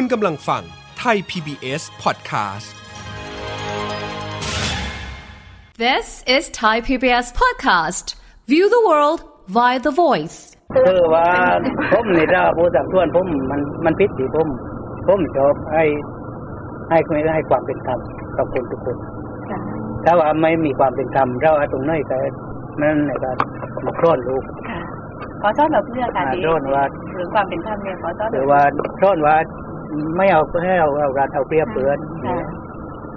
คุณกำลังฟังไทย PBS Podcast This is Thai PBS Podcast. View the world via the voice. คือว่าผมนี่ถ้าผู้สักส่วนผมมันมันพิษที่ผม ผมชอบให้ให้คุยให้ความเป็นธรรมกับคนทุกคนถ้าว่าไม่มีความเป็นธรรมเราเอาตรงไหนก็นั่นแหละก็มาคลอนลูกค่ะขอต้อนรับเรื่องค่ะอ่าดีโทษว่าหรือความเป็นธรรมเนี่ยขอต้อนหรัรืบอว่าคลอนว่า ไม่เอาให้เอาเอาการเอาเปรียบเปือนค่ะ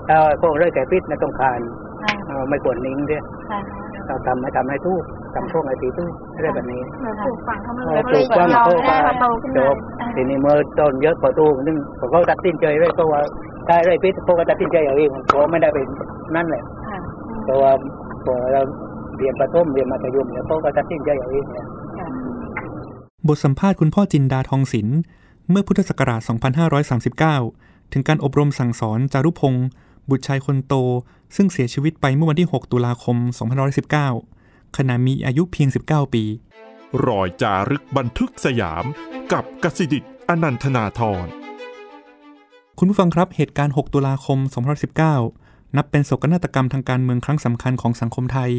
ถ้าพวกเรื่องแก่พิษไม่ต้องการค่ะเอ่อไม่ควรนิ่งด้วยค่ะเราทำให้ทำให้ทุกทำพวกไอ้ตีทุกอะไรแบบนี้ปลูกฝังเข้ามาเอเลอยปลูกความเราโตได้มามาโตขึ้นจมาบทีนี้เมื่อต้นเยอะกว่าตู้นึงพอเขาตัดสินใจไว้ก็ว่าได้ไรพิษพวกก็ตัดสินใจอย่างเองเพราะไม่ได้เป็นนั่นแหละค่ะเพราะว่าพอเราเรียนประถมเรียนมัธยมเนี่ยพวกก็ตัดสินใจอย่างเองเนี่ยค่ะบทสัมภาษณ์คุณพ่อจินดาทองศิลป์ เมื่อพุทธศักราช 2539 ถึงการอบรมสั่งสอนจารุพงศ์บุตรชายคนโต ซึ่งเสียชีวิตไปเมื่อวันที่ 6 ตุลาคม 2519 ขณะมีอายุเพียง 19 ปี รอยจารึกบันทึกสยาม กับกสิดิตอนันทนาธรคุณผู้ฟังครับเหตุการณ์ 6 ตุลาคม 2019 นับเป็นโศกนาฏกรรมทางการเมืองครั้งสำคัญของสังคมไทย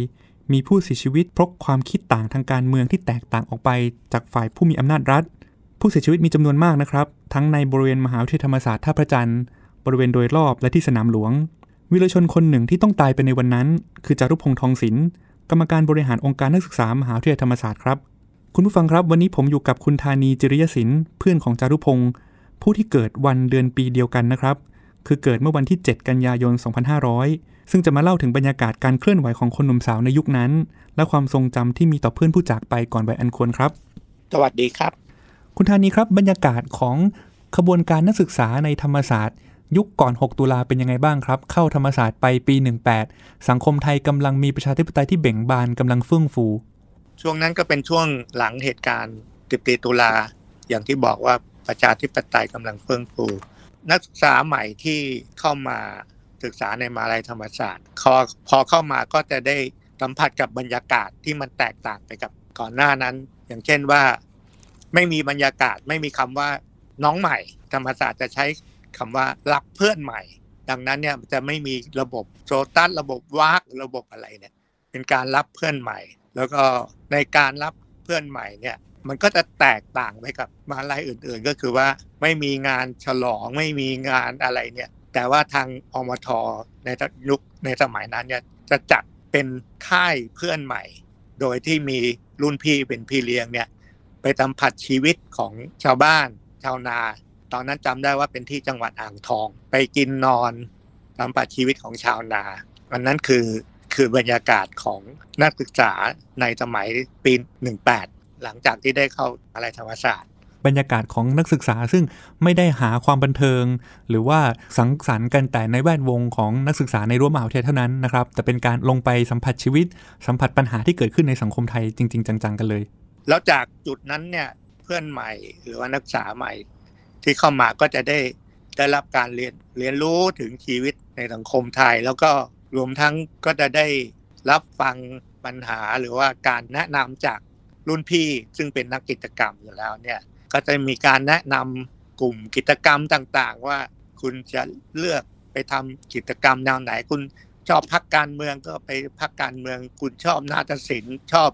มีผู้เสียชีวิตเพราะความคิดต่างทางการเมืองที่แตกต่างออกไปจากฝ่ายผู้มีอำนาจรัฐ ผู้เสียชีวิตมีจำนวนมากนะครับ ทั้งในบริเวณมหาวิทยาลัยธรรมศาสตร์ท่าพระจันทร์บริเวณโดยรอบและที่สนามหลวง วิรชนคนหนึ่งที่ต้องตายไปในวันนั้น คือจารุพงษ์ทองศิลป์กรรมการบริหารองค์การนักศึกษามหาวิทยาลัยธรรมศาสตร์ครับ คุณผู้ฟังครับ วันนี้ผมอยู่กับคุณธานีจิริยศิลป์เพื่อนของจารุพงศ์ผู้ที่เกิดวันเดือนปีเดียวกันนะครับ คือเกิดเมื่อวันที่ 7 กันยายน 2500 ซึ่งจะมาเล่าถึงบรรยากาศการเคลื่อนไหวของคนหนุ่มสาวในยุคนั้น และความทรงจำที่มีต่อเพื่อนผู้จากไปก่อนวัยอันควรครับ สวัสดีครับ คุณธานีครับบรรยากาศของขบวนการนักศึกษาในธรรมศาสตร์ ยุคก่อน 6 ตุลาเป็นยังไงบ้างครับ เข้าธรรมศาสตร์ไปปี 18 สังคมไทยกำลังมีประชาธิปไตยที่เบ่งบานกำลังเฟื่องฟู ช่วงนั้นก็เป็นช่วงหลังเหตุการณ์14ตุลาอย่างที่บอกว่าประชาธิปไตยกำลังเฟื่องฟู นักศึกษาใหม่ที่เข้ามาศึกษาในมหาลัยธรรมศาสตร์พอพอเข้ามาก็จะได้สัมผัสกับบรรยากาศที่มันแตกต่างไปกับก่อนหน้านั้น อย่างเช่นว่า ไม่มีบรรยากาศไม่มีคำว่าน้องใหม่ ธรรมศาสตร์จะใช้คำว่ารับเพื่อนใหม่ ดังนั้นเนี่ยจะไม่มีระบบโซตัสระบบวากระบบอะไรเนี่ย เป็นการรับเพื่อนใหม่ แล้วก็ในการรับเพื่อนใหม่เนี่ยมันก็จะแตกต่างไปกับมาลัยอื่น ๆ ก็คือว่าไม่มีงานฉลองไม่มีงานอะไรเนี่ย แต่ว่าทางอมทในยุคในสมัยนั้นเนี่ยจะจัดเป็นค่ายเพื่อนใหม่ โดยที่มีรุ่นพี่เป็นพี่เลี้ยงเนี่ย ไปสัมผัสชีวิตของชาวบ้าน ชาวนา ตอนนั้นจำได้ว่าเป็นที่จังหวัดอ่างทอง ไปกินนอนสัมผัสชีวิตของชาวนา อันนั้นคือคือบรรยากาศของนักศึกษาในสมัยปี 18 หลังจากที่ได้เข้าอะไรธรรมศาสตร์ บรรยากาศของนักศึกษาซึ่งไม่ได้หาความบันเทิง หรือว่าสังสรรค์กันแต่ในแวดวงของนักศึกษาในรั้วมหาวิทยาลัยเท่านั้นนะครับ แต่เป็นการลงไปสัมผัสชีวิต สัมผัสปัญหาที่เกิดขึ้นในสังคมไทยจริง ๆ จังๆกันเลย แล้วจากจุดนั้นเนี่ยเพื่อนใหม่หรือว่านักศึกษาใหม่ ที่เข้ามาก็จะได้ได้รับการเรียนเรียนรู้ถึงชีวิตในสังคมไทย แล้วก็รวมทั้งก็จะได้รับฟังปัญหาหรือว่าการแนะนำจากรุ่นพี่ซึ่งเป็นนักกิจกรรมอยู่แล้วเนี่ยก็จะมีการแนะนำกลุ่มกิจกรรมต่างๆ ว่าคุณจะเลือกไปทำกิจกรรมแนวไหน คุณชอบพักการเมืองก็ไปพักการเมือง คุณชอบนาฏศิลป์ชอบ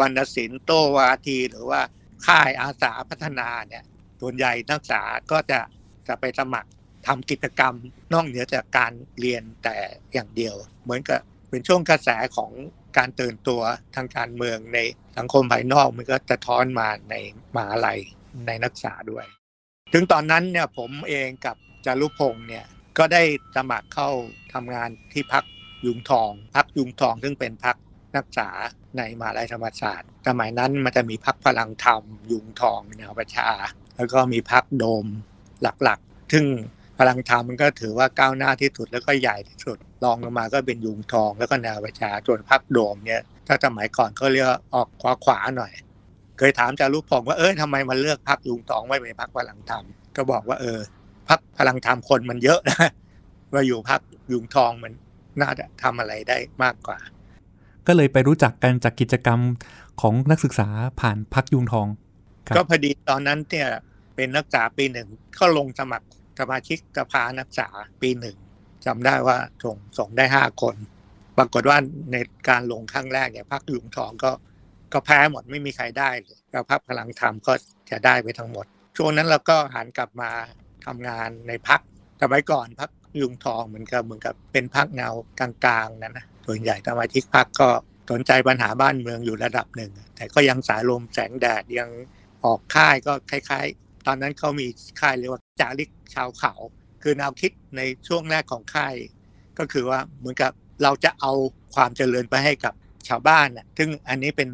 วรรณศิลป์โตวาที หรือว่าค่ายอาสาพัฒนาเนี่ยส่วนใหญ่นักศึกษาก็จะจะไปสมัครทำกิจกรรมนอกเหนือจากการเรียนแต่อย่างเดียว เหมือนกับเป็นช่วงกระแสของการตื่นตัวทางการเมืองในสังคมภายนอกมันก็จะท้อนมาในมหาลัยในนักศึกษาด้วย ถึงตอนนั้นเนี่ยผมเองกับจารุพงศ์เนี่ยก็ได้สมัครเข้าทำงานที่พักยุงทอง พักยุงทองซึ่งเป็นพัก นักศึกษาในมหาลัยธรรมศาสตร์ สมัยนั้นมันจะมีพักพลังธรรม ยุงทองแนวประชา แล้วก็มีพักโดมหลักๆ ซึ่งพลังธรรมมันก็ถือว่าก้าวหน้าที่สุดแล้วก็ใหญ่ที่สุดรองลงมาก็เป็นยุงทอง แล้วก็แนวประชาส่วนพักโดมเนี่ยถ้าสมัยก่อนเขาเรียกออกขวาขวาๆหน่อย เคยถามจารุพงศ์ว่าเอ้ยทำไมมันเลือกพักยุงทองไม่เป็นพักพลังธรรมก็บอกว่าเออพักพลังธรรมคนมันเยอะนะว่าอยู่พักยุงทองมันน่าจะทำอะไรได้มากกว่า ก็เลยไปรู้จักกันจากกิจกรรมของนักศึกษาผ่านพักยุงทอง ก็พอดีตอนนั้นเนี่ยเป็นนักศึกษาปีหนึ่งก็ลงสมัครสมาชิกสภานักศึกษาปีหนึ่งจำได้ว่าส่งส่งได้ห้าคน ปรากฏว่าในการลงครั้งแรกเนี่ยพรรคยุงทองก็ก็แพ้หมดไม่มีใครได้เลยแล้วพรรคพลังธรรมก็จะได้ไปทั้งหมด ช่วงนั้นเราก็หันกลับมาทำงานในพรรคสมัยก่อนพรรคยุงทองเหมือนกับเหมือนกับเป็นพรรคเงากลางๆนั่นนะ ส่วนใหญ่สมาชิกพรรคก็สนใจปัญหาบ้านเมืองอยู่ระดับหนึ่ง แต่ก็ยังสายลมแสงแดดยังออกค่ายก็คล้ายๆ ตอนนั้นเขามีค่ายเรียกว่าจาริกชาวเขา คือแนวคิดในช่วงแรกของค่าย ก็คือว่าเหมือนกับเราจะเอาความเจริญไปให้กับชาวบ้านน่ะซึ่งอันนี้เป็น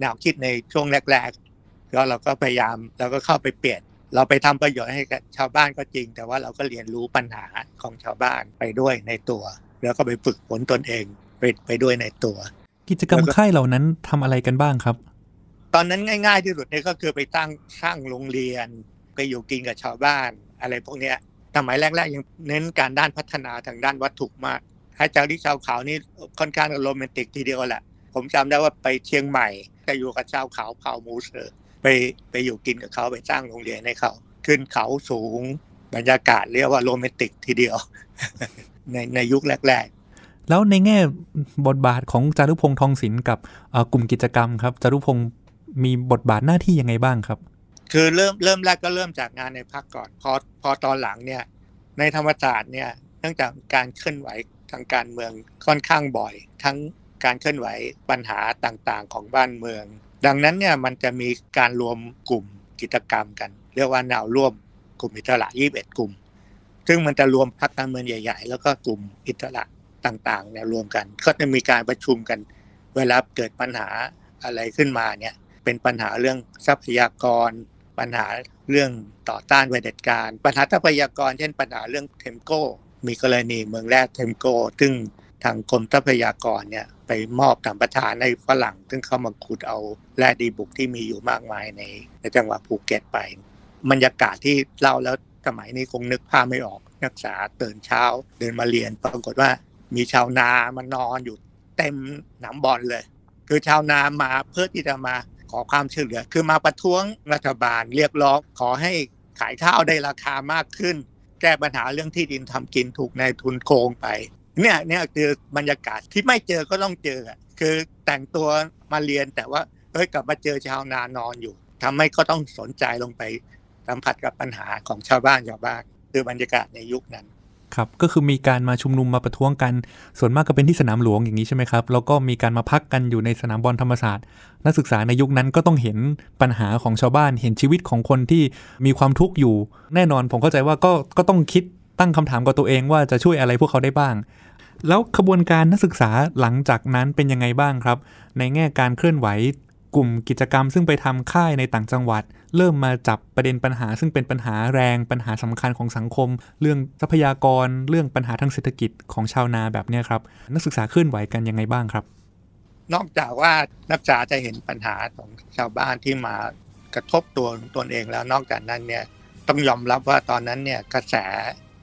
แนวคิดในช่วงแรกๆก็เราก็พยายามเราก็เข้าไปเปลี่ยนเราไปทำประโยชน์ให้กับชาวบ้านก็จริง แต่ว่าเราก็เรียนรู้ปัญหาของชาวบ้านไปด้วยในตัว แล้วก็ไปฝึกฝนตนเอง ไปไปด้วยในตัว กิจกรรมค่ายเหล่านั้นทำอะไรกันบ้างครับ ตอนนั้นง่าย ๆ ที่สุดเนี่ยก็คือไปตั้งสร้างโรงเรียน ไปอยู่กินกับชาวบ้าน อะไรพวกเนี้ยสมัยแรกๆยังเน้นการด้านพัฒนาทางด้านวัตถุมากให้เจ้าที่ชาวเขานี่ค่อนข้างโรแมนติกทีเดียวแหละ ผมจำได้ว่าไปเชียงใหม่จะอยู่กับชาวเขาเผ่ามูเซอร์ไปไปอยู่กินกับเขาไปสร้างโรงเรียนให้เขาขึ้นเขาสูงบรรยากาศเรียกว่าโรแมนติกทีเดียว ในในยุคแรกๆ แล้วในแง่บทบาทของจารุพงษ์ทองสินธุ์กับกลุ่มกิจกรรมครับจารุพงษ์มีบทบาทหน้าที่ยังไงบ้างครับ คือเริ่มเริ่มแรกก็เริ่มจากงานในพรรคก่อน พอพอตอนหลังเนี่ยในธรรมศาสตร์เนี่ยเนื่องจากการเคลื่อนไหวทางการเมืองค่อนข้างบ่อย ทั้งการเคลื่อนไหวปัญหาต่างๆ ของบ้านเมือง ดังนั้นเนี่ยมันจะมีการรวมกลุ่มกิจกรรมกัน เรียกว่าแนวร่วมกลุ่มอิสระ 21 กลุ่ม ซึ่งมันจะรวมพรรคการเมืองใหญ่ ๆ แล้วก็กลุ่มอิสระ ต่างๆเนี่ยรวมกัน ก็จะมีการประชุมกัน เวลาเกิดปัญหาอะไรขึ้นมาเนี่ยเป็นปัญหาเรื่องทรัพยากร ปัญหาเรื่องต่อต้านเผด็จการ ปัญหาทรัพยากร เช่นปัญหาเรื่องเทมโก้ มีกรณีเหมืองแร่เทมโก้ ซึ่งทางกรมทรัพยากรเนี่ยไปมอบสัมปทานให้ฝรั่ง ซึ่งเข้ามาขุดเอาแร่ดีบุกที่มีอยู่มากมายในในจังหวัดภูเก็ตไปบรรยากาศที่เล่าแล้วสมัยนี้คงนึกภาพไม่ออกนักศึกษาตื่นเช้า เดินมาเรียนปรากฏว่า มีชาวนามานอนอยู่เต็มสนามบอลเลย คือชาวนามาเพื่อที่จะมาขอความช่วยเหลือ คือมาประท้วงรัฐบาลเรียกร้องขอให้ขายข้าวได้ราคามากขึ้น แก้ปัญหาเรื่องที่ดินทำกินถูกนายทุนโกงไปเนี่ยเนี่ยคือบรรยากาศที่ไม่เจอก็ต้องเจอคือแต่งตัวมาเรียนแต่ว่าเฮ้ยกลับมาเจอชาวนานอนอยู่ทำให้ก็ต้องสนใจลงไปสัมผัสกับปัญหาของชาวบ้านชาวบ้านคือบรรยากาศในยุคนั้น ครับก็คือมีการมาชุมนุมมาประท้วงกัน ส่วนมากก็เป็นที่สนามหลวงอย่างนี้ใช่ไหมครับแล้วก็มีการมาพักกันอยู่ในสนามบอลธรรมศาสตร์ นักศึกษาในยุคนั้นก็ต้องเห็นปัญหาของชาวบ้าน เห็นชีวิตของคนที่มีความทุกข์อยู่ แน่นอนผมเข้าใจว่าก็ก็ต้องคิดตั้งคำถามกับตัวเองว่าจะช่วยอะไรพวกเขาได้บ้าง แล้วขบวนการนักศึกษาหลังจากนั้นเป็นยังไงบ้างครับ ในแง่การเคลื่อนไหว กลุ่มกิจกรรมซึ่งไปทำค่ายในต่างจังหวัด เริ่มมาจับประเด็นปัญหา ซึ่งเป็นปัญหาแรงปัญหาสำคัญของสังคม เรื่องทรัพยากร เรื่องปัญหาทางเศรษฐกิจของชาวนาแบบนี้ครับ นักศึกษาเคลื่อนไหวกันยังไงบ้างครับ นอกจากว่านักศึกษาจะเห็นปัญหาของชาวบ้านที่มากระทบตัวตนเองแล้วนอกจากนั้นเนี่ยต้องยอมรับว่าตอนนั้นเนี่ยกระแส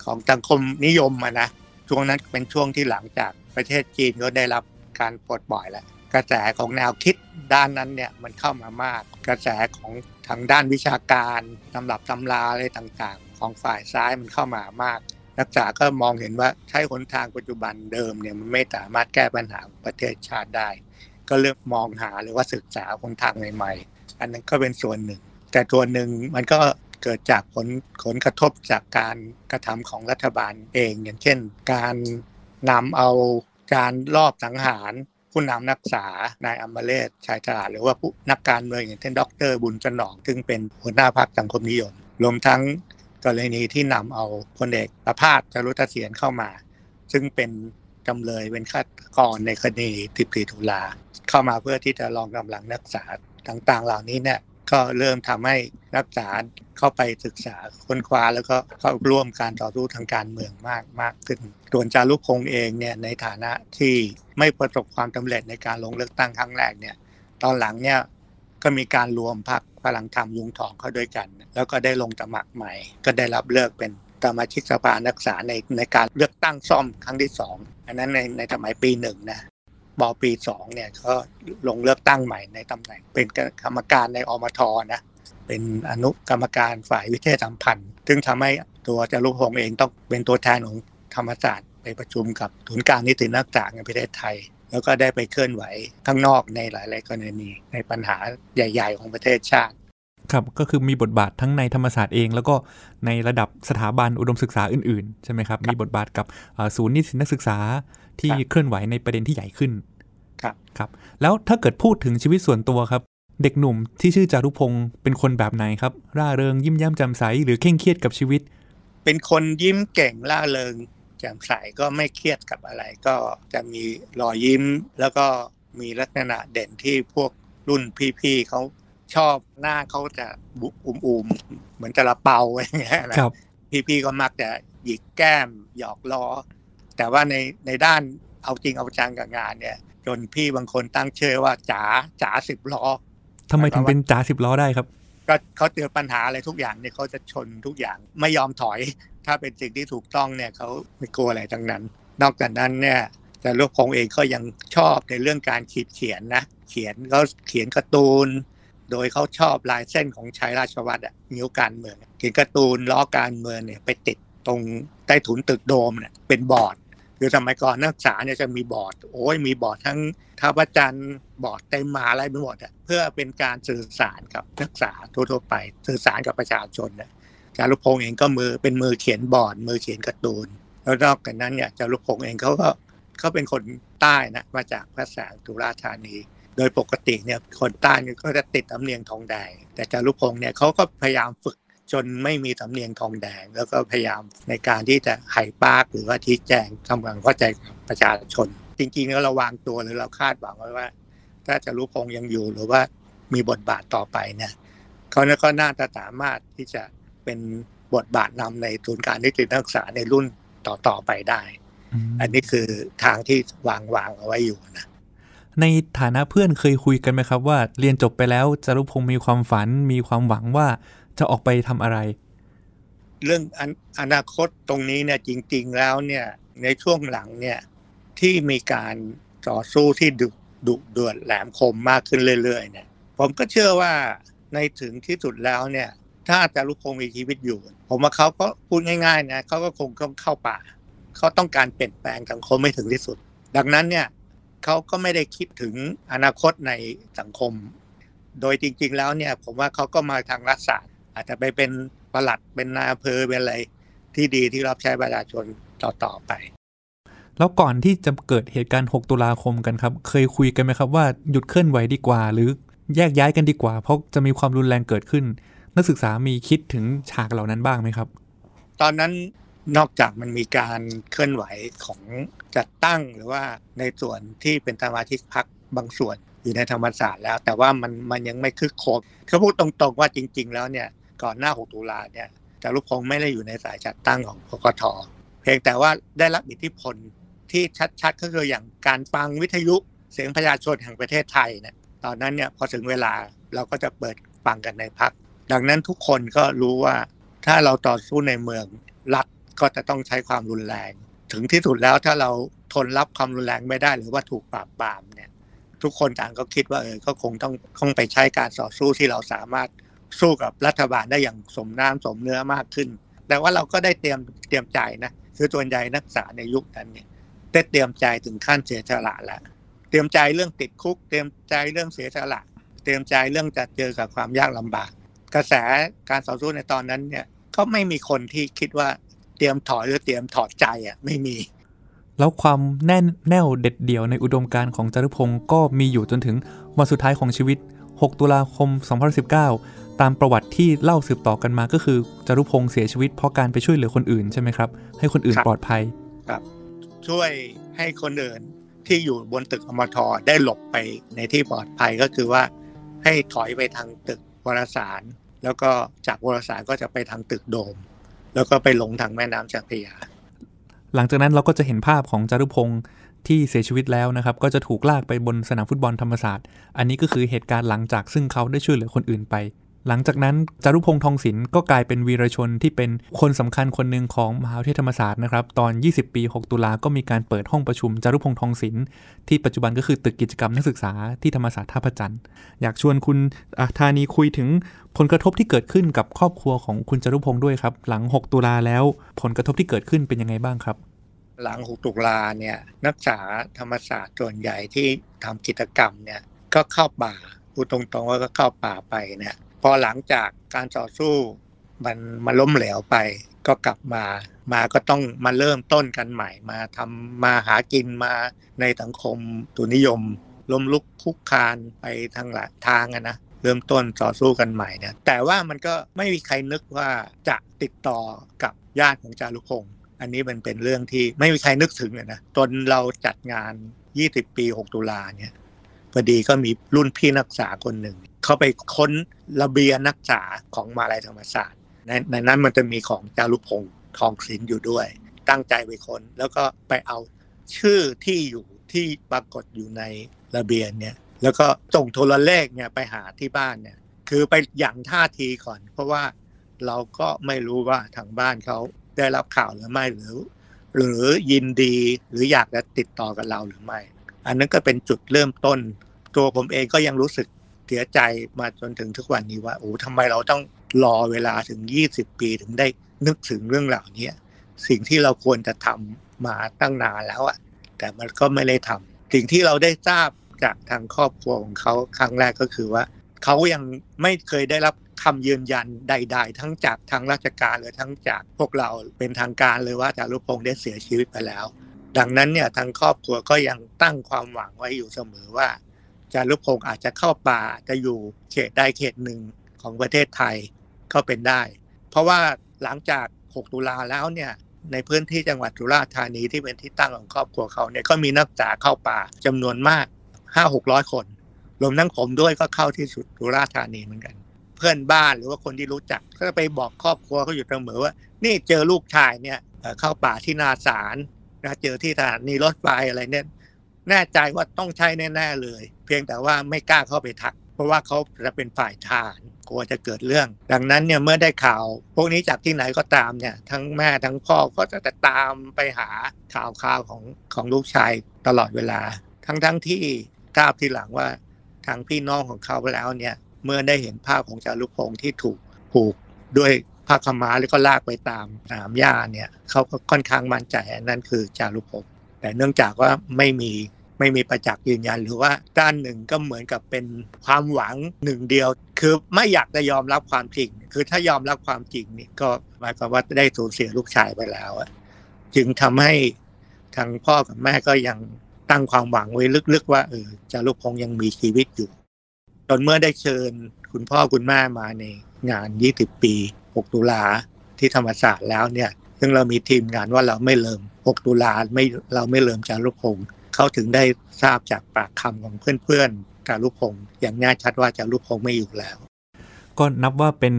ของสังคมนิยมอะนะช่วงนั้นเป็นช่วงที่หลังจากประเทศจีนก็ได้รับการปลดปล่อยแล้ว กระแสของแนวคิดด้านนั้นเนี่ยมันเข้ามามาก กระแสของทางด้านวิชาการตำรับตำราอะไรต่างๆ ของฝ่ายซ้ายมันเข้ามามาก นักศึกษาก็มองเห็นว่าใช้หนทางปัจจุบันเดิมเนี่ยมันไม่สามารถแก้ปัญหาประเทศชาติได้ ก็เริ่มมองหาหรือว่าศึกษาหนทางใหม่ๆ อันนั้นก็เป็นส่วนหนึ่ง แต่ตัวหนึ่งมันก็เกิดจากผลผลกระทบจากการกระทำของรัฐบาลเอง อย่างเช่น การนำเอาการลอบสังหาร ผู้นำนักศึกษานายอมเรศชายฉลาดหรือว่าผู้นักการเมืองอย่างเช่นดร บุญจนอง ซึ่งเป็นหัวหน้าพรรคสังคมนิยม รวมทั้งกรณีที่นำเอาพลเอกประภาสจารุตเสียนเข้ามา ซึ่งเป็นจำเลยเป็นฆาตกรในคดี 14 ตุลา เข้ามาเพื่อที่จะลองกำลังนักศึกษาต่างๆ เหล่านี้เนี่ย ก็เริ่มทำให้นักศึกษาเข้าไปศึกษาค้นคว้าแล้วก็เข้าร่วมการต่อสู้ทางการเมืองมากมากขึ้นส่วนจารุพงษ์เองเนี่ยในฐานะที่ไม่ประสบความสำเร็จในการลงเลือกตั้งครั้งแรกเนี่ยตอนหลังเนี่ยก็มีการรวมพรรคพลังธรรมยุงทองเข้าด้วยกัน แล้วก็ได้ลงสมัครใหม่ ก็ได้รับเลือกเป็นสมาชิกสภานักศึกษาในในการเลือกตั้งซ่อมครั้งที่สองอันนั้นในในสมัยปีหนึ่งนะ บปีสองเนี่ยก็ลงเลือกตั้งใหม่ในตำแหน่ง เป็นกรรมการในอมทนะเป็นอนุกรรมการฝ่ายวิเทศสัมพันธ์ ซึ่งทำให้ตัวจารุพงษ์เองต้องเป็นตัวแทนของธรรมศาสตร์ไปประชุมกับศูนย์กลางนิตินักศึกษาในประเทศไทย แล้วก็ได้ไปเคลื่อนไหวข้างนอกในหลาย ๆ กรณีในปัญหาใหญ่ ๆ ของประเทศชาติ ครับก็คือมีบทบาททั้งในธรรมศาสตร์เอง แล้วก็ในระดับสถาบันอุดมศึกษาอื่น ๆ ใช่ไหมครับ มีบทบาทกับศูนย์นิสิตนักศึกษา ที่ครับเคลื่อนไหวในประเด็นที่ใหญ่ขึ้น ครับครับ แล้วถ้าเกิดพูดถึงชีวิตส่วนตัวครับ เด็กหนุ่มที่ชื่อจารุพงศ์เป็นคนแบบไหนครับ ร่าเริงยิ้มแย้มแจ่มใสหรือเคร่งเครียดกับชีวิต เป็นคนยิ้มเก่งล่าเริงแจ่มใสก็ไม่เครียดกับอะไร ก็จะมีรอยยิ้ม แล้วก็มีลักษณะเด่นที่พวกรุ่นพี่ๆเขาชอบหน้าเขาจะบุอุ้มๆเหมือนจะละเปาอย่างเงี้ยนะครับพี่ๆก็มักจะหยิกแก้มหยอกล้อ แต่ว่าในในด้านเอาจริงเอาจังกับงานเนี่ย จนพี่บางคนตั้งชื่อว่าจ๋าจ๋าสิบล้อทำไมถึงเป็นจ่าสิบล้อได้ครับ ก็เขาเจอปัญหาอะไรทุกอย่างเนี่ยเขาจะชนทุกอย่างไม่ยอมถอย ถ้าเป็นสิ่งที่ถูกต้องเนี่ยเขาไม่กลัวอะไรทั้งนั้น นอกจากนั้นเนี่ยแต่ลูกพงษ์เองก็ยังชอบในเรื่องการขีดเขียนนะ เขียนเขาเขียนการ์ตูน โดยเขาชอบลายเส้นของชัยราชวัตรอะนิ้วการเมืองเขียนการ์ตูนล้อการเมืองเนี่ยไปติดตรงใต้ถุนตึกโดมเนี่ยเป็นบอร์ด คือสมัยก่อนนักศึกษาเนี่ยจะมีบอร์ด โอ้ยมีบอร์ดทั้งท่าพระจันทร์บอร์ดเต็มมาอะไรไปหมดอะเพื่อเป็นการสื่อสารกับนักศึกษาทั่วๆไป สื่อสารกับประชาชนนะจารุพงษ์เองก็มือเป็นมือเขียนบอร์ด มือเขียนการ์ตูน แล้วนอกจากนั้นเนี่ยจารุพงษ์เองเขาก็เขาเป็นคนใต้นะมาจากพระแสงสุราธานี โดยปกติเนี่ยคนใต้เนี่ยก็จะติดสำเนียงทองแดงแต่จารุพงษ์เนี่ยเขาก็พยายามฝึก จนไม่มีสำเนียงทองแดง แล้วก็พยายามในการที่จะไขปากหรือว่าชี้แจงทำความเข้าใจกับประชาชน จริงๆแล้วเราวางตัวหรือเราคาดหวังไว้ว่า ถ้าจารุพงษ์ยังอยู่หรือว่ามีบทบาทต่อไปเนี่ยเขาเนี่ยก็น่าจะสามารถที่จะเป็นบทบาทนำในศูนย์การนิตินักศึกษาในรุ่นต่อๆไปได้ อันนี้คือทางที่วางวางเอาไว้อยู่นะ ในฐานะเพื่อนเคยคุยกันไหมครับว่า เรียนจบไปแล้วจารุพงศ์มีความฝัน มีความหวังว่าจะออกไปทำอะไร เรื่องอนอนาคตตรงนี้เนี่ยจริง ๆ แล้วเนี่ยในช่วงหลังเนี่ยที่มีการต่อสู้ที่ดุดุเดือดแหลมคมมากขึ้นเรื่อยๆเนี่ยผมก็เชื่อว่าในถึงที่สุดแล้วเนี่ย ถ้าจารุพงศ์มีชีวิตอยู่ ผมว่าเขาก็พูดง่ายๆนะเขาก็คงต้องเข้าป่าเขาต้องการเปลี่ยนแปลงสังคมไม่ถึงที่สุด ดังนั้นเนี่ย เขาก็ไม่ได้คิดถึงอนาคตในสังคม โดยจริง ๆ แล้วเนี่ยผมว่าเขาก็มาทางรัฐศาสตร์ อาจจะไปเป็นปลัดเป็นนายอำเภอเป็นอะไรที่ดีที่รับใช้ประชาชนต่อๆไป แล้วก่อนที่จะเกิดเหตุการณ์ 6 ตุลาคมกันครับ เคยคุยกันไหมครับว่าหยุดเคลื่อนไหวดีกว่า หรือแยกย้ายกันดีกว่า เพราะจะมีความรุนแรงเกิดขึ้น นักศึกษามีคิดถึงฉากเหล่านั้นบ้างไหมครับ ตอนนั้น นอกจากมันมีการเคลื่อนไหวของจัดตั้งหรือว่าในส่วนที่เป็นสมาชิกพรรคบางส่วนอยู่ในธรรมศาสตร์แล้ว แต่ว่ามันมันยังไม่คึกโครมเขาพูดตรงๆว่าจริง ๆ แล้วเนี่ยก่อนหน้า 6 ตุลาเนี่ยจารุพงศ์ไม่ได้อยู่ในสายจัดตั้งของกกทเพียงแต่ว่าได้รับอิทธิพลที่ชัดๆก็คืออย่างการฟังวิทยุเสียงประชาชนแห่งประเทศไทยเนี่ยตอนนั้นเนี่ยพอถึงเวลาเราก็จะเปิดฟังกันในพัก ดังนั้นทุกคนก็รู้ว่าถ้าเราต่อสู้ในเมืองรัฐ ก็จะต้องใช้ความรุนแรง ถึงที่สุดแล้วถ้าเราทนรับความรุนแรงไม่ได้ หรือว่าถูกปราบปรามเนี่ย ทุกคนต่างก็คิดว่าเออก็คงต้องต้องไปใช้การต่อสู้ที่เราสามารถสู้กับรัฐบาลได้อย่างสมน้ำสมเนื้อมากขึ้น แต่ว่าเราก็ได้เตรียมเตรียมใจนะคือตัวนใหญ่นักศึกษาในยุคนั้นเนี่ยได้เตรียมใจถึงขั้นเสียสละแล้วเตรียมใจเรื่องติดคุก เตรียมใจเรื่องเสียสละ เตรียมใจเรื่องจะเจอกับความยากลำบาก กระแสการต่อสู้ในตอนนั้นเนี่ยก็ไม่มีคนที่คิดว่า รียมถอยหรือเตรียมถอดใจอะไม่มี แล้วความแน่นแน่วเด็ดเดี่ยวในอุดมการณ์ของจารุพงศ์ก็มีอยู่จนถึงวันสุดท้ายของชีวิต 6 ตุลาคม 2019 ตามประวัติที่เล่าสืบต่อกันมาก็คือจารุพงศ์เสียชีวิตเพราะการไปช่วยเหลือคนอื่นใช่ไหมครับ ให้คนอื่นครับปลอดภัยครับ ช่วยให้คนอื่นที่อยู่บนตึกอมทได้หลบไปในที่ปลอดภัยก็คือว่าให้ถอยไปทางตึกวารสาร แล้วก็จากวารสารก็จะไปทางตึกโดม แล้วก็ไปลงทางแม่น้ำเจ้าพระยา หลังจากนั้นเราก็จะเห็นภาพของจารุพงศ์ที่เสียชีวิตแล้วนะครับ ก็จะถูกลากไปบนสนามฟุตบอลธรรมศาสตร์ อันนี้ก็คือเหตุการณ์หลังจากซึ่งเขาได้ช่วยเหลือคนอื่นไป หลังจากนั้นจารุพงษ์ทองศิลป์ก็กลายเป็นวีรชนที่เป็นคนสำคัญคนหนึ่งของมหาวิทยาลัยธรรมศาสตร์นะครับ ตอน 20 ปี 6 ตุลาก็มีการเปิดห้องประชุมจารุพงษ์ทองศิลป์ที่ปัจจุบันก็คือตึกกิจกรรมนักศึกษาที่ธรรมศาสตร์ท่าพระจันทร์อยากชวนคุณอะธานีคุยถึงผลกระทบที่เกิดขึ้นกับครอบครัวของคุณจารุพงษ์ด้วยครับ หลัง 6 ตุลาแล้วผลกระทบที่เกิดขึ้นเป็นยังไงบ้างครับหลัง 6 ตุลาเนี่ยนักศึกษาธรรมศาสตร์ส่วนใหญ่ที่ทำกิจกรรมเนี่ยก็เข้าป่าพูดตรงๆว่าก็เข้าป่าไปเนี่ย พอหลังจากการต่อสู้มันมาล้มเหลวไป ก็กลับมามาก็ต้องมาเริ่มต้นกันใหม่มาทำมาหากินมาในสังคมตุนิยมล้มลุกคุกคานไปทางหลายทางอะนะเริ่มต้นต่อสู้กันใหม่เนี่ยแต่ว่ามันก็ไม่มีใครนึกว่าจะติดต่อกับญาติของจารุพงศ์อันนี้มันเป็นเรื่องที่ไม่มีใครนึกถึงเลยนะจนเราจัดงาน 20 ปี 6 ตุลาเนี่ย พอดีก็มีรุ่นพี่นักศึกษาคนหนึ่งเขาไปค้นระเบียงนักศึกษาของมาลัยธรรมศาสตร์ในในนั้นมันจะมีของจารุพงศ์ทองศิลป์อยู่ด้วย ตั้งใจไปค้นแล้วก็ไปเอาชื่อที่อยู่ที่ปรากฏอยู่ในระเบียงเนี่ยแล้วก็ส่งโทรเลขเนี่ยไปหาที่บ้านเนี่ยคือไปหยั่งท่าทีก่อน เพราะว่าเราก็ไม่รู้ว่าทางบ้านเขาได้รับข่าวหรือไม่หรือ หรือยินดีหรืออยากจะติดต่อกับเราหรือไม่ อันนั้นก็เป็นจุดเริ่มต้น ตัวผมเองก็ยังรู้สึกเสียใจมาจนถึงทุกวันนี้ว่าโอ้ทำไมเราต้องรอเวลาถึง 20 ปีถึงได้นึกถึงเรื่องเหล่านี้สิ่งที่เราควรจะทำมาตั้งนานแล้วอะแต่มันก็ไม่ได้ทำสิ่งที่เราได้ทราบจากทางครอบครัวของเขาครั้งแรกก็คือว่าเขายังไม่เคยได้รับคำยืนยันใด ๆ ทั้งจากทางราชการหรือทั้งจากพวกเราเป็นทางการเลยว่าจารุพงศ์ได้เสียชีวิตไปแล้ว ดังนั้นเนี่ยทางครอบครัวก็ยังตั้งความหวังไว้อยู่เสมอว่าจารุพงศ์อาจจะเข้าป่าจะอยู่เขตใดเขตหนึ่งของประเทศไทยก็เป็นได้ เพราะว่าหลังจาก 6 ตุลาแล้วเนี่ยในพื้นที่จังหวัดสุราษฎร์ธานีที่เป็นที่ตั้งของครอบครัวเขาเนี่ยก็มีนักศึกษาเข้าป่าจำนวนมาก 5 600 คนรวมทั้งผมด้วยก็เข้าที่สุราษฎร์ธานีเหมือนกัน เพื่อนบ้านหรือว่าคนที่รู้จักก็ไปบอกครอบครัวเขาอยู่เสมอว่า นี่เจอลูกชายเนี่ยเข้าป่าที่นาสาร นะเจอที่สถานีรถไฟอะไรเนี่ยแน่ใจว่าต้องใช่แน่ๆเลย เพียงแต่ว่าไม่กล้าเข้าไปทัก เพราะว่าเขาจะเป็นฝ่ายทารกลัวจะเกิดเรื่อง ดังนั้นเนี่ยเมื่อได้ข่าว พวกนี้จากที่ไหนก็ตามเนี่ย ทั้งแม่ทั้งพ่อก็จะตามไปหาข่าวข่าวของของลูกชายตลอดเวลา ทั้งทั้งที่ทราบทีหลังว่าทางพี่น้องของเขาแล้วเนี่ยเมื่อได้เห็นภาพของจารุพงศ์ที่ถูกผูกด้วย ผ้าขม้าแล้วก็ลากไปตามสนามหญ้าเนี่ยเขาก็ค่อนข้างมั่นใจนั่นคือจารุพงศ์แต่เนื่องจากว่าไม่มีไม่มีประจักษ์ยืนยันหรือว่าด้านหนึ่งก็เหมือนกับเป็นความหวังหนึ่งเดียว คือไม่อยากจะยอมรับความจริง คือถ้ายอมรับความจริงนี่ก็หมายความว่าได้สูญเสียลูกชายไปแล้วจึงทำให้ทางพ่อกับแม่ก็ยังตั้งความหวังไว้ลึกๆว่าเออจารุพงศ์ยังมีชีวิตอยู่ตอนเมื่อได้เชิญคุณพ่อคุณแม่มาในงาน 20 ปี 6 ตุลาที่ธรรมศาสตร์แล้วเนี่ย ซึ่งเรามีทีมงานว่าเราไม่เลิม 6 ตุลาไม่เราไม่เลิมจารุพงศ์เขาถึงได้ทราบจากปากคำของเพื่อนๆจารุพงศ์อย่างแน่ชัดว่าจารุพงศ์ไม่อยู่แล้ว ก็นับว่าเป็น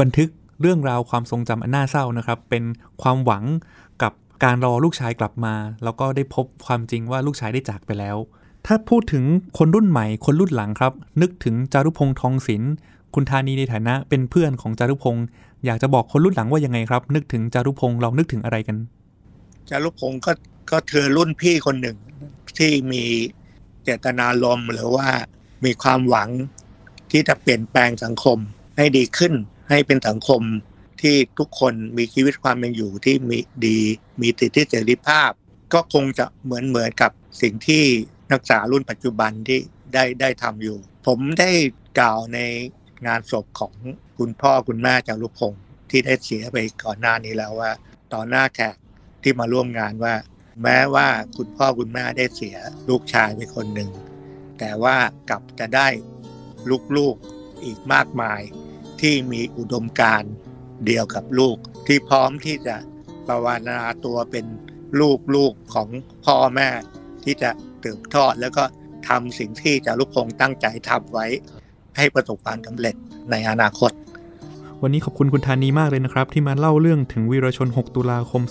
บันทึกเรื่องราวความทรงจำอันน่าเศร้านะครับ เป็นความหวังกับการรอลูกชายกลับมา แล้วก็ได้พบความจริงว่าลูกชายได้จากไปแล้ว ถ้าพูดถึงคนรุ่นใหม่ คนรุ่นหลังครับ นึกถึงจารุพงษ์ทองศิลป์คุณธานีในฐานะเป็นเพื่อนของจารุพงษ์ อยากจะบอกคนรุ่นหลังว่ายังไงครับ นึกถึงจารุพงษ์เรานึกถึงอะไรกัน จารุพงศ์ก็ก็เธอรุ่นพี่คนหนึ่ง ที่มีเจตนารมหรือว่ามีความหวังที่จะเปลี่ยนแปลงสังคมให้ดีขึ้น ให้เป็นสังคมที่ทุกคนมีชีวิตความเป็นอยู่ที่มีดีมีสิทธิเสรีภาพ ก็คงจะเหมือนเหมือนกับสิ่งที่นักศึกษารุ่นปัจจุบันที่ได้ได้ทำอยู่ ผมได้กล่าวในงานศพของ คุณพ่อคุณแม่จารุพงศ์ที่ได้เสียไปก่อนหน้านี้แล้วว่า ต่อหน้าแขกที่มาร่วมงานว่า แม้ว่าคุณพ่อคุณแม่ได้เสียลูกชายไปคนหนึ่ง แต่ว่ากลับจะได้ลูกๆอีกมากมาย ที่มีอุดมการณ์เดียวกับลูก ที่พร้อมที่จะประวานาตัวเป็นลูกๆของพ่อแม่ ที่จะสืบทอดแล้วก็ทำสิ่งที่จารุพงศ์ตั้งใจทำไว้ ให้ประสบความสำเร็จในอนาคต วันนี้ขอบคุณคุณธานีมากเลยนะครับ ที่มาเล่าเรื่องถึงวีรชน 6 ตุลาคม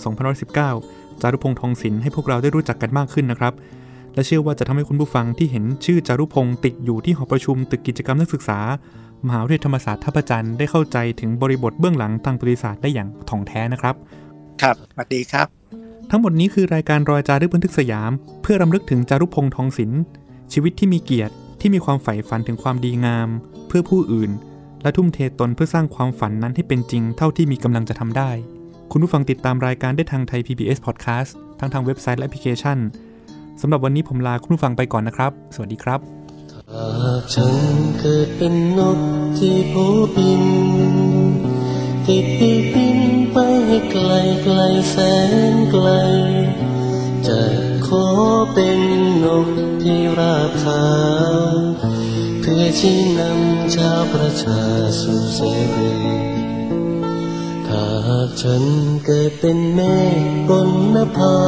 2519 จารุพงษ์ทองศิลป์ให้พวกเราได้รู้จักกันมากขึ้นนะครับ และเชื่อว่าจะทำให้คุณผู้ฟังที่เห็นชื่อจารุพงศ์ติดอยู่ที่หอประชุมตึกกิจกรรมนักศึกษา มหาวิทยาลัยธรรมศาสตร์ท่าประจันทร์ได้เข้าใจถึงบริบทเบื้องหลังทางประวัติศาสตร์ได้อย่างถ่องแท้นะครับ ครับสวัสดีครับ ทั้งหมดนี้คือรายการรอยจารึกบันทึกสยาม เพื่อรำลึกถึงจารุพงษ์ทองศิลป์ชีวิตที่มีเกียรติที่มีความใฝ่ฝันถึงความดีงาม เพื่อผู้อื่น และทุ่มเทตนเพื่อสร้างความฝันนั้นให้เป็นจริงเท่าที่มีกำลังจะทำได้ คุณผู้ฟังติดตามรายการได้ทางไทย PBS Podcast ทั้งทางเว็บไซต์และแอปพลิเคชันสำหรับวันนี้ผมลาคุณผู้ฟังไปก่อนนะครับ สวัสดีครับหากฉันเกิดเป็นนกที่โผบิน ติดปีกบินไปให้ไกลไกลแสนไกล จะขอเป็นนกที่ราบขาวเพื่อชี้นำ ชาประชาสู่เสรีถ้าหากฉันเกิดเป็นเมฆบนนภา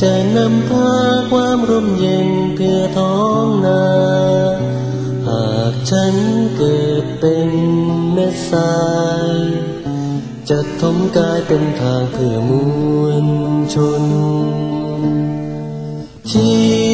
จะนำพาความร่มเย็นเพื่อท้องนา หากฉันเกิดเป็นเม็ดทรายจะทมกายเป็นทางเพื่อมวลชนชี